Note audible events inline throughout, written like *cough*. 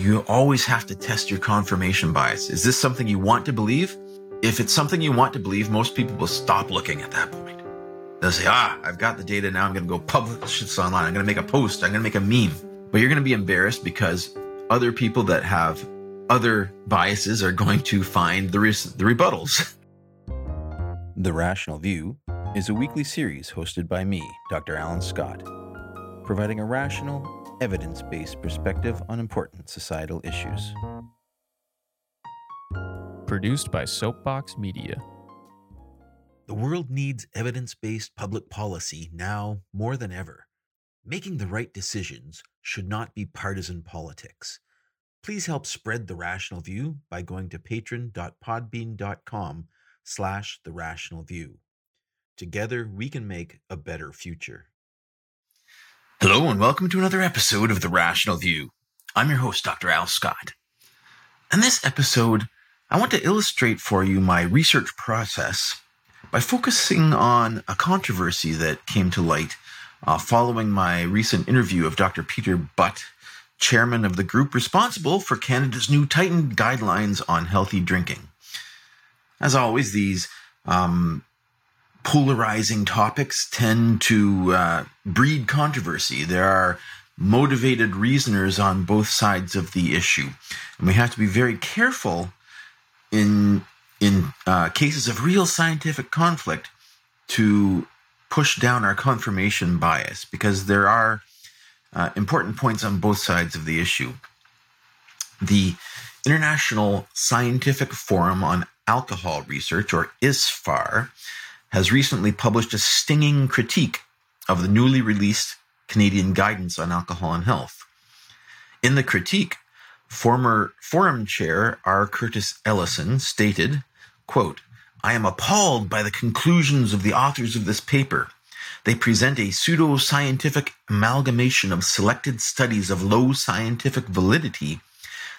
you always have to test your confirmation bias. Is this something you want to believe? If it's something you want to believe, most people will stop looking at that point. They'll say, ah, I've got the data now. I'm going to go publish this online. I'm going to make a post. I'm going to make a meme. But you're going to be embarrassed because other people that have other biases are going to find the, res- the rebuttals. *laughs* The Rational View is a weekly series hosted by me, Dr. Alan Scott, providing a rational, evidence based perspective on important societal issues. Produced by Soapbox Media. The world needs evidence based public policy now more than ever. Making the right decisions should not be partisan politics. Please help spread the rational view by going to patron.podbean.com slash the rational view. Together we can make a better future. Hello and welcome to another episode of The Rational View. I'm your host, Dr. Al Scott. In this episode, I want to illustrate for you my research process by focusing on a controversy that came to light uh, following my recent interview of Dr. Peter Butt, chairman of the group responsible for Canada's new tightened guidelines on healthy drinking. As always, these um, polarizing topics tend to uh, breed controversy. There are motivated reasoners on both sides of the issue, and we have to be very careful in in uh, cases of real scientific conflict to push down our confirmation bias because there are uh, important points on both sides of the issue. The International Scientific Forum on Alcohol Research, or ISFAR, has recently published a stinging critique of the newly released Canadian guidance on alcohol and health. In the critique, former forum chair R. Curtis Ellison stated, quote, I am appalled by the conclusions of the authors of this paper. They present a pseudo scientific amalgamation of selected studies of low scientific validity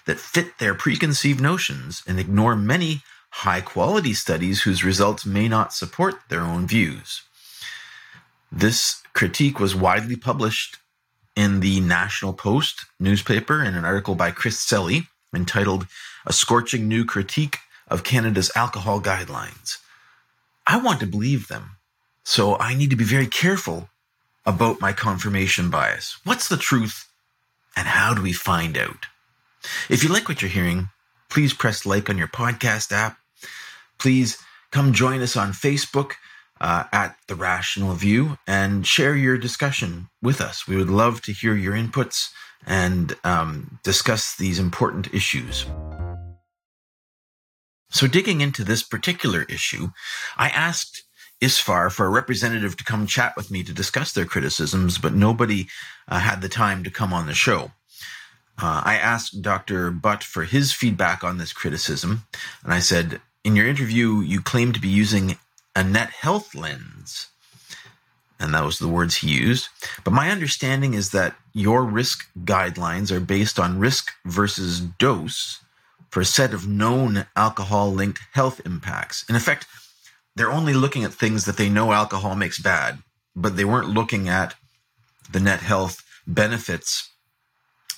that fit their preconceived notions and ignore many high quality studies whose results may not support their own views. This critique was widely published in the National Post newspaper in an article by Chris Selley entitled A Scorching New Critique of Canada's Alcohol Guidelines. I want to believe them, so I need to be very careful about my confirmation bias. What's the truth, and how do we find out? If you like what you're hearing, please press like on your podcast app please come join us on Facebook uh, at The Rational View and share your discussion with us. We would love to hear your inputs and um, discuss these important issues. So, digging into this particular issue, I asked ISFAR for a representative to come chat with me to discuss their criticisms, but nobody uh, had the time to come on the show. Uh, I asked Dr. Butt for his feedback on this criticism, and I said, in your interview, you claim to be using a net health lens. And that was the words he used. But my understanding is that your risk guidelines are based on risk versus dose for a set of known alcohol linked health impacts. In effect, they're only looking at things that they know alcohol makes bad, but they weren't looking at the net health benefits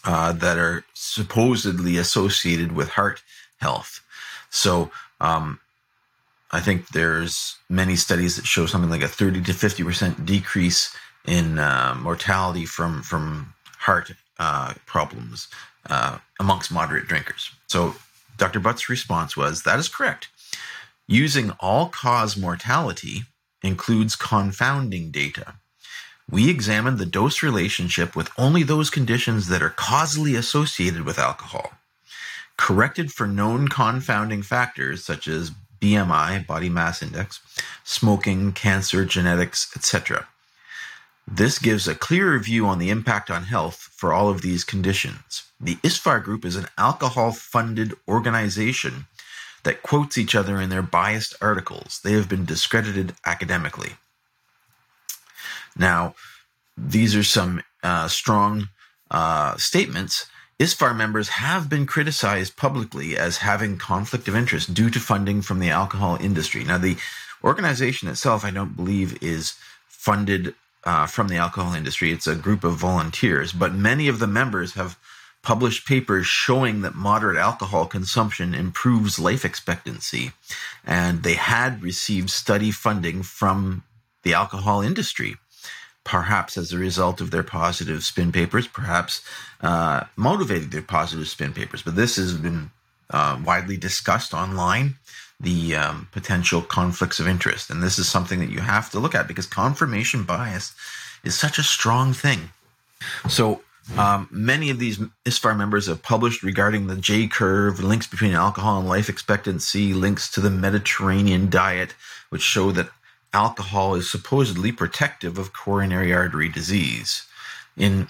uh, that are supposedly associated with heart health. So um, I think there's many studies that show something like a 30 to 50 percent decrease in uh, mortality from from heart uh, problems uh, amongst moderate drinkers. So Dr. Butt's response was that is correct. Using all cause mortality includes confounding data. We examined the dose relationship with only those conditions that are causally associated with alcohol corrected for known confounding factors such as BMI, body mass index, smoking, cancer, genetics, etc. This gives a clearer view on the impact on health for all of these conditions. The ISFAR group is an alcohol funded organization that quotes each other in their biased articles. They have been discredited academically. Now, these are some uh, strong uh, statements ISFAR members have been criticized publicly as having conflict of interest due to funding from the alcohol industry. Now, the organization itself, I don't believe, is funded uh, from the alcohol industry. It's a group of volunteers, but many of the members have published papers showing that moderate alcohol consumption improves life expectancy. And they had received study funding from the alcohol industry, perhaps as a result of their positive spin papers, perhaps uh, motivated their positive spin papers. But this has been uh, widely discussed online the um, potential conflicts of interest. And this is something that you have to look at because confirmation bias is such a strong thing. So, um, many of these ISFAR members have published regarding the J curve, links between alcohol and life expectancy, links to the Mediterranean diet, which show that alcohol is supposedly protective of coronary artery disease. In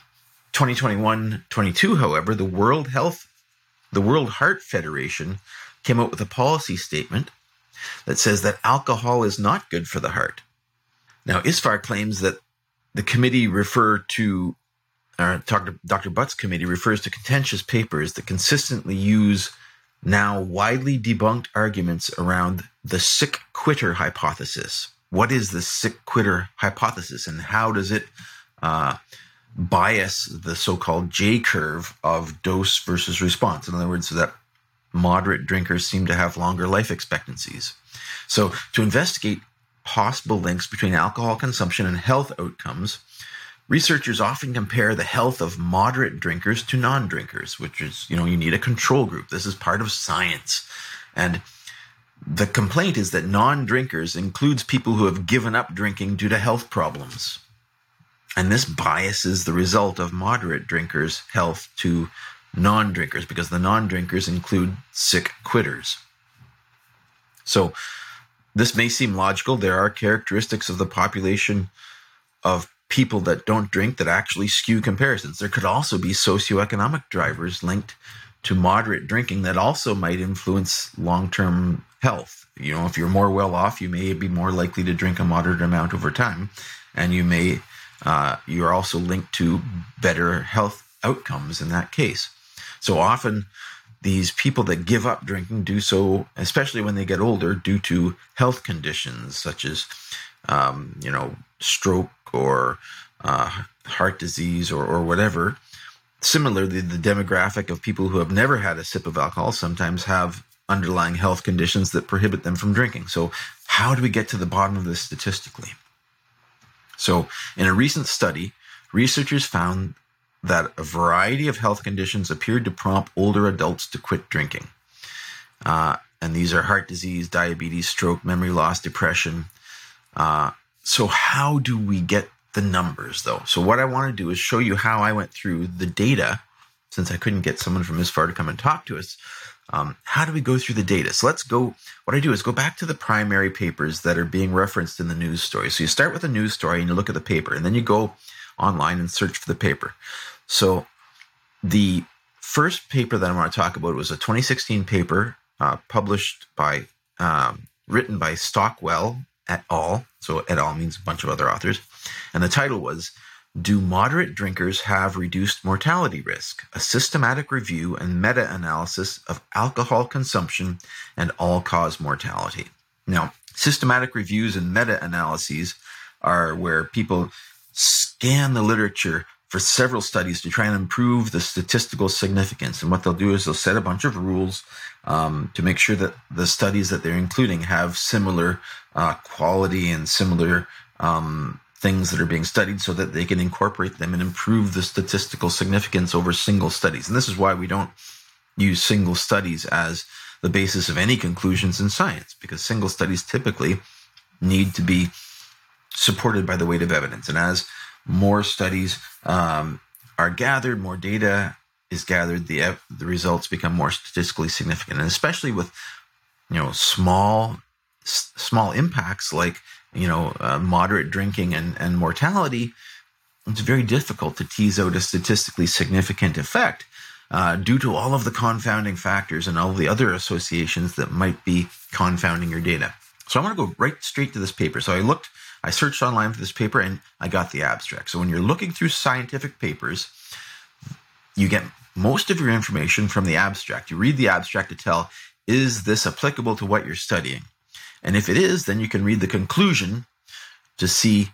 2021-22, however, the World Health, the World Heart Federation came out with a policy statement that says that alcohol is not good for the heart. Now, ISFAR claims that the committee refer to, uh, Dr. Dr. Butt's committee refers to contentious papers that consistently use now widely debunked arguments around the sick quitter hypothesis. What is the sick quitter hypothesis and how does it uh, bias the so called J curve of dose versus response? In other words, so that moderate drinkers seem to have longer life expectancies. So, to investigate possible links between alcohol consumption and health outcomes, researchers often compare the health of moderate drinkers to non drinkers, which is, you know, you need a control group. This is part of science. And the complaint is that non drinkers includes people who have given up drinking due to health problems. And this biases the result of moderate drinkers' health to non drinkers because the non drinkers include sick quitters. So, this may seem logical. There are characteristics of the population of people that don't drink that actually skew comparisons. There could also be socioeconomic drivers linked to moderate drinking that also might influence long term health. You know, if you're more well off, you may be more likely to drink a moderate amount over time, and you may uh, you're also linked to better health outcomes in that case. So often, these people that give up drinking do so, especially when they get older, due to health conditions such as, um, you know, stroke or uh, heart disease or, or whatever. Similarly, the demographic of people who have never had a sip of alcohol sometimes have underlying health conditions that prohibit them from drinking. So, how do we get to the bottom of this statistically? So, in a recent study, researchers found that a variety of health conditions appeared to prompt older adults to quit drinking. Uh, and these are heart disease, diabetes, stroke, memory loss, depression. Uh, so, how do we get the numbers though? So, what I want to do is show you how I went through the data since I couldn't get someone from ISFAR to come and talk to us. Um, how do we go through the data? So let's go. What I do is go back to the primary papers that are being referenced in the news story. So you start with a news story and you look at the paper, and then you go online and search for the paper. So the first paper that I want to talk about was a 2016 paper uh, published by, um, written by Stockwell et al. So et al. means a bunch of other authors. And the title was Do Moderate Drinkers Have Reduced Mortality Risk? A Systematic Review and Meta Analysis of Alcohol Consumption and All Cause Mortality. Now, systematic reviews and meta analyses are where people scan the literature for several studies to try and improve the statistical significance. And what they'll do is they'll set a bunch of rules um, to make sure that the studies that they're including have similar uh, quality and similar um, things that are being studied so that they can incorporate them and improve the statistical significance over single studies. And this is why we don't use single studies as the basis of any conclusions in science, because single studies typically need to be supported by the weight of evidence. And as more studies um, are gathered, more data is gathered, the the results become more statistically significant, and especially with you know small s- small impacts like you know uh, moderate drinking and and mortality, it's very difficult to tease out a statistically significant effect. Uh, due to all of the confounding factors and all the other associations that might be confounding your data. So I'm going to go right straight to this paper. So I looked I searched online for this paper and I got the abstract. So when you're looking through scientific papers, you get most of your information from the abstract. You read the abstract to tell, is this applicable to what you're studying? And if it is, then you can read the conclusion to see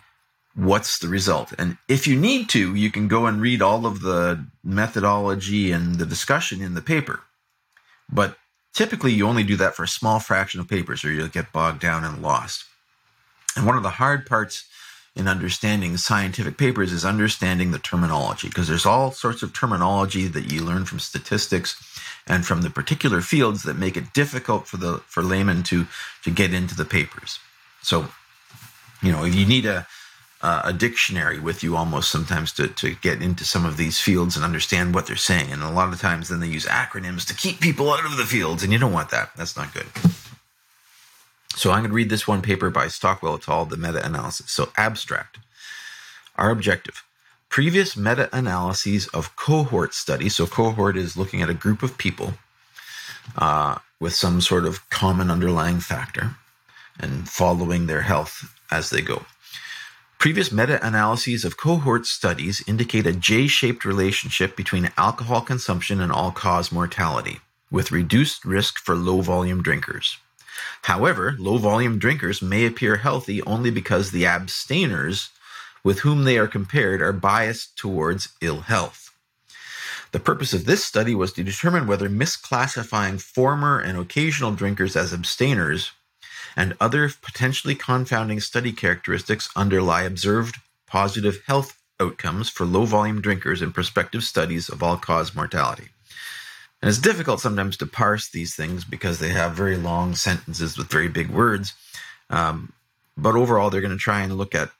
what's the result. And if you need to, you can go and read all of the methodology and the discussion in the paper. But typically, you only do that for a small fraction of papers, or you'll get bogged down and lost. And one of the hard parts in understanding scientific papers is understanding the terminology, because there's all sorts of terminology that you learn from statistics and from the particular fields that make it difficult for the for laymen to to get into the papers. So, you know, if you need a a dictionary with you almost sometimes to, to get into some of these fields and understand what they're saying. And a lot of times then they use acronyms to keep people out of the fields, and you don't want that. That's not good. So I'm going to read this one paper by Stockwell et al., the meta analysis. So, abstract. Our objective previous meta analyses of cohort studies. So, cohort is looking at a group of people uh, with some sort of common underlying factor and following their health as they go. Previous meta analyses of cohort studies indicate a J shaped relationship between alcohol consumption and all cause mortality, with reduced risk for low volume drinkers. However, low volume drinkers may appear healthy only because the abstainers with whom they are compared are biased towards ill health. The purpose of this study was to determine whether misclassifying former and occasional drinkers as abstainers and other potentially confounding study characteristics underlie observed positive health outcomes for low volume drinkers in prospective studies of all cause mortality. And it's difficult sometimes to parse these things because they have very long sentences with very big words. Um, but overall, they're going to try and look at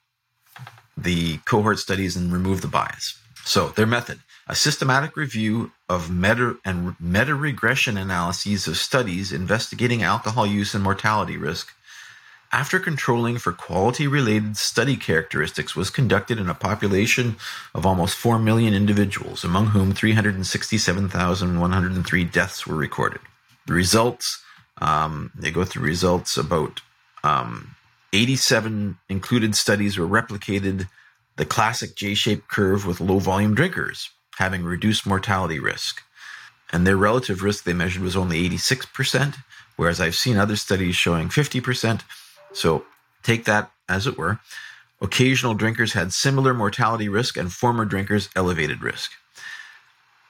the cohort studies and remove the bias. So, their method a systematic review of meta and meta regression analyses of studies investigating alcohol use and mortality risk after controlling for quality related study characteristics was conducted in a population of almost 4 million individuals among whom 367,103 deaths were recorded the results um, they go through results about um, 87 included studies were replicated the classic J-shaped curve with low volume drinkers having reduced mortality risk. And their relative risk they measured was only 86%, whereas I've seen other studies showing 50%. So take that as it were. Occasional drinkers had similar mortality risk, and former drinkers elevated risk.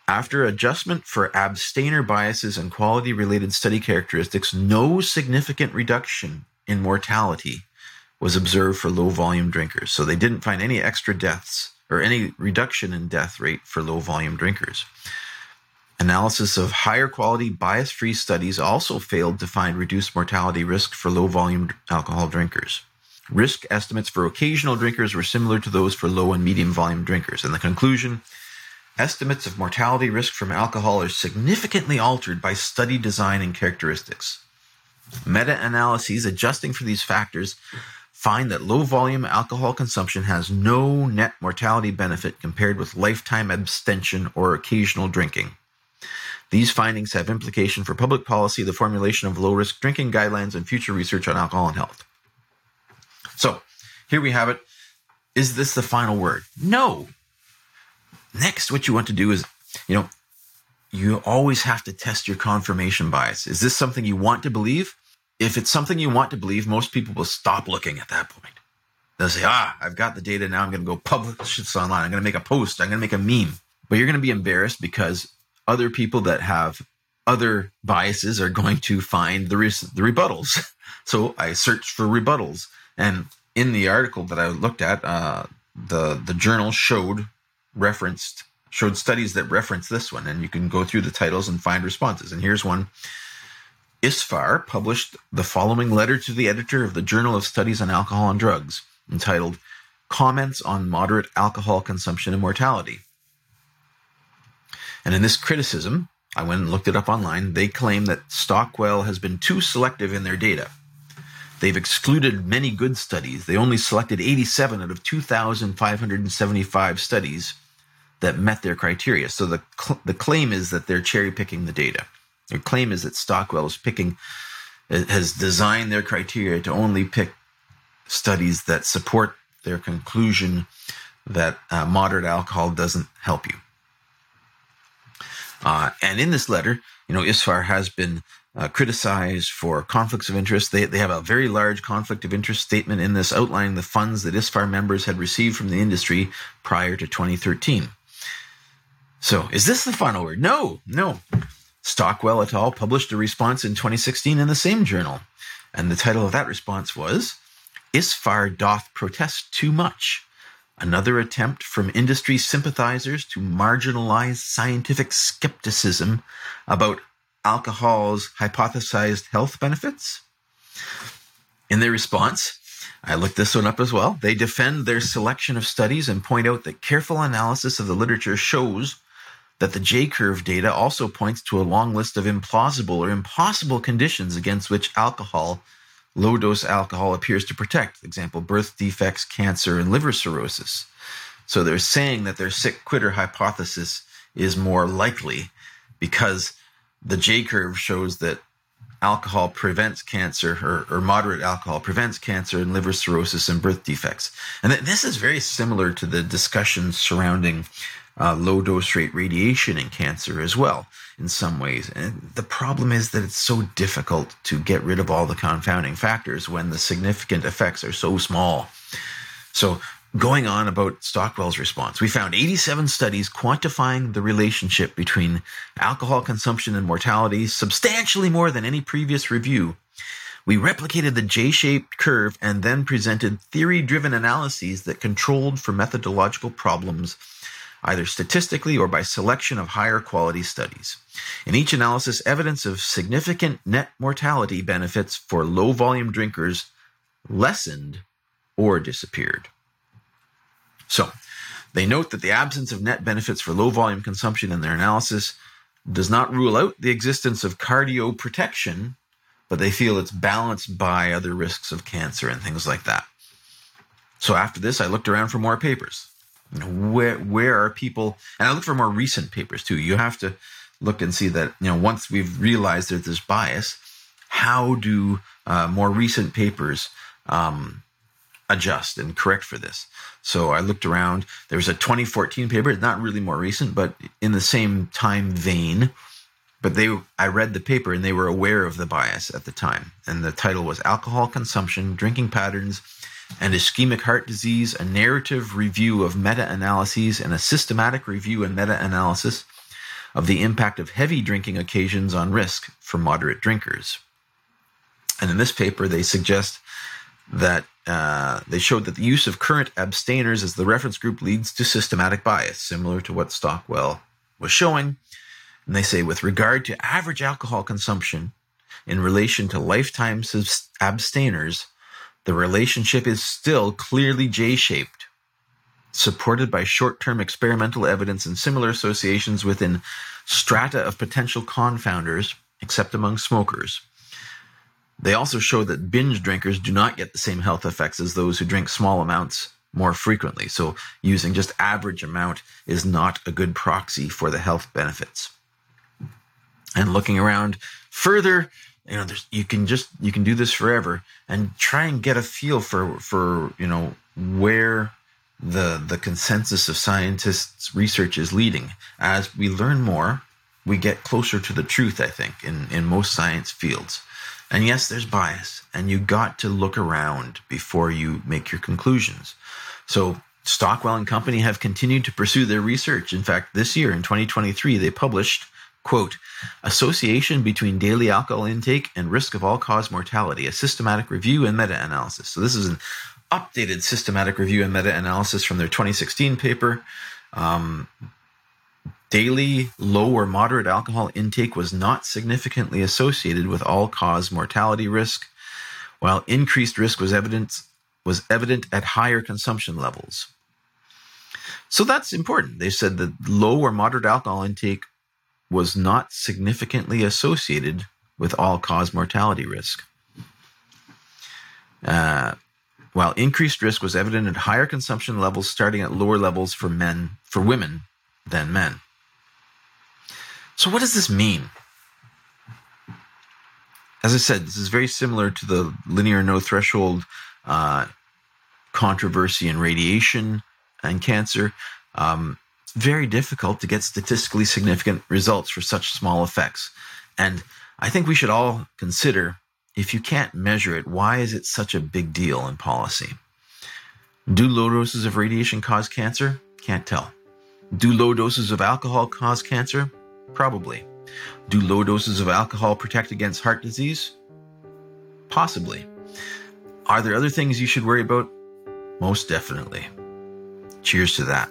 After adjustment for abstainer biases and quality related study characteristics, no significant reduction in mortality was observed for low volume drinkers. So they didn't find any extra deaths or any reduction in death rate for low volume drinkers. Analysis of higher quality bias free studies also failed to find reduced mortality risk for low volume alcohol drinkers. Risk estimates for occasional drinkers were similar to those for low and medium volume drinkers. And the conclusion estimates of mortality risk from alcohol are significantly altered by study design and characteristics. Meta analyses adjusting for these factors find that low volume alcohol consumption has no net mortality benefit compared with lifetime abstention or occasional drinking. These findings have implication for public policy, the formulation of low risk drinking guidelines, and future research on alcohol and health. So, here we have it. Is this the final word? No. Next, what you want to do is, you know, you always have to test your confirmation bias. Is this something you want to believe? if it's something you want to believe, most people will stop looking at that point. They'll say, ah, I've got the data now. I'm going to go publish this online. I'm going to make a post. I'm going to make a meme. But you're going to be embarrassed because other people that have other biases are going to find the, res- the rebuttals. *laughs* so I searched for rebuttals. And in the article that I looked at, uh, the, the journal showed referenced showed studies that reference this one and you can go through the titles and find responses and here's one ISFAR published the following letter to the editor of the Journal of Studies on Alcohol and Drugs, entitled Comments on Moderate Alcohol Consumption and Mortality. And in this criticism, I went and looked it up online, they claim that Stockwell has been too selective in their data. They've excluded many good studies. They only selected 87 out of 2,575 studies that met their criteria. So the, cl- the claim is that they're cherry picking the data. Their claim is that Stockwell is picking, has designed their criteria to only pick studies that support their conclusion that uh, moderate alcohol doesn't help you. Uh, and in this letter, you know, ISFAR has been uh, criticized for conflicts of interest. They, they have a very large conflict of interest statement in this outlining the funds that ISFAR members had received from the industry prior to 2013. So, is this the final word? No, no. Stockwell et al. published a response in 2016 in the same journal. And the title of that response was ISFAR Doth Protest Too Much. Another attempt from industry sympathizers to marginalize scientific skepticism about alcohol's hypothesized health benefits. In their response, I looked this one up as well. They defend their selection of studies and point out that careful analysis of the literature shows that the J curve data also points to a long list of implausible or impossible conditions against which alcohol low dose alcohol appears to protect, example, birth defects, cancer, and liver cirrhosis. So they're saying that their sick quitter hypothesis is more likely because the J curve shows that alcohol prevents cancer or, or, moderate alcohol prevents cancer and liver cirrhosis and birth defects. And this is very similar to the discussion surrounding uh, low dose rate radiation in cancer as well in some ways. And the problem is that it's so difficult to get rid of all the confounding factors when the significant effects are so small. So, going on about Stockwell's response, we found 87 studies quantifying the relationship between alcohol consumption and mortality, substantially more than any previous review. We replicated the J shaped curve and then presented theory driven analyses that controlled for methodological problems either statistically or by selection of higher quality studies. In each analysis, evidence of significant net mortality benefits for low volume drinkers lessened or disappeared. So, they note that the absence of net benefits for low volume consumption in their analysis does not rule out the existence of cardio protection, but they feel it's balanced by other risks of cancer and things like that. So after this, I looked around for more papers where where are people and i look for more recent papers too. You have to look and see that you know once we've realized that there's bias how do uh, more recent papers um, adjust and correct for this? So i looked around. There was a 2014 paper it's not really more recent but in the same time vein. But they i read the paper and they were aware of the bias at the time. And the title was alcohol consumption drinking patterns and ischemic heart disease, a narrative review of meta analyses, and a systematic review and meta analysis of the impact of heavy drinking occasions on risk for moderate drinkers. And in this paper, they suggest that uh, they showed that the use of current abstainers as the reference group leads to systematic bias, similar to what Stockwell was showing. And they say, with regard to average alcohol consumption in relation to lifetime abstainers, the relationship is still clearly J shaped, supported by short term experimental evidence and similar associations within strata of potential confounders, except among smokers. They also show that binge drinkers do not get the same health effects as those who drink small amounts more frequently. So, using just average amount is not a good proxy for the health benefits. And looking around further, you know you can just you can do this forever and try and get a feel for for you know where the the consensus of scientists research is leading. As we learn more we get closer to the truth i think in in most science fields. And yes there's bias and you got to look around before you make your conclusions. So stockwell and company have continued to pursue their research. In fact this year in 2023 they published Quote, association between daily alcohol intake and risk of all cause mortality, a systematic review and meta analysis. So, this is an updated systematic review and meta analysis from their 2016 paper. Um, daily low or moderate alcohol intake was not significantly associated with all cause mortality risk, while increased risk was evident, was evident at higher consumption levels. So that's important. They said that low or moderate alcohol intake was not significantly associated with all cause mortality risk. Uh, while increased risk was evident at higher consumption levels starting at lower levels for men for women than men. So what does this mean? As I said, this is very similar to the linear no threshold uh, controversy in radiation and cancer. Um, It's very difficult to get statistically significant results for such small effects. And I think we should all consider if you can't measure it, why is it such a big deal in policy? Do low doses of radiation cause cancer? Can't tell. Do low doses of alcohol cause cancer? Probably. Do low doses of alcohol protect against heart disease? Possibly. Are there other things you should worry about? Most definitely. Cheers to that.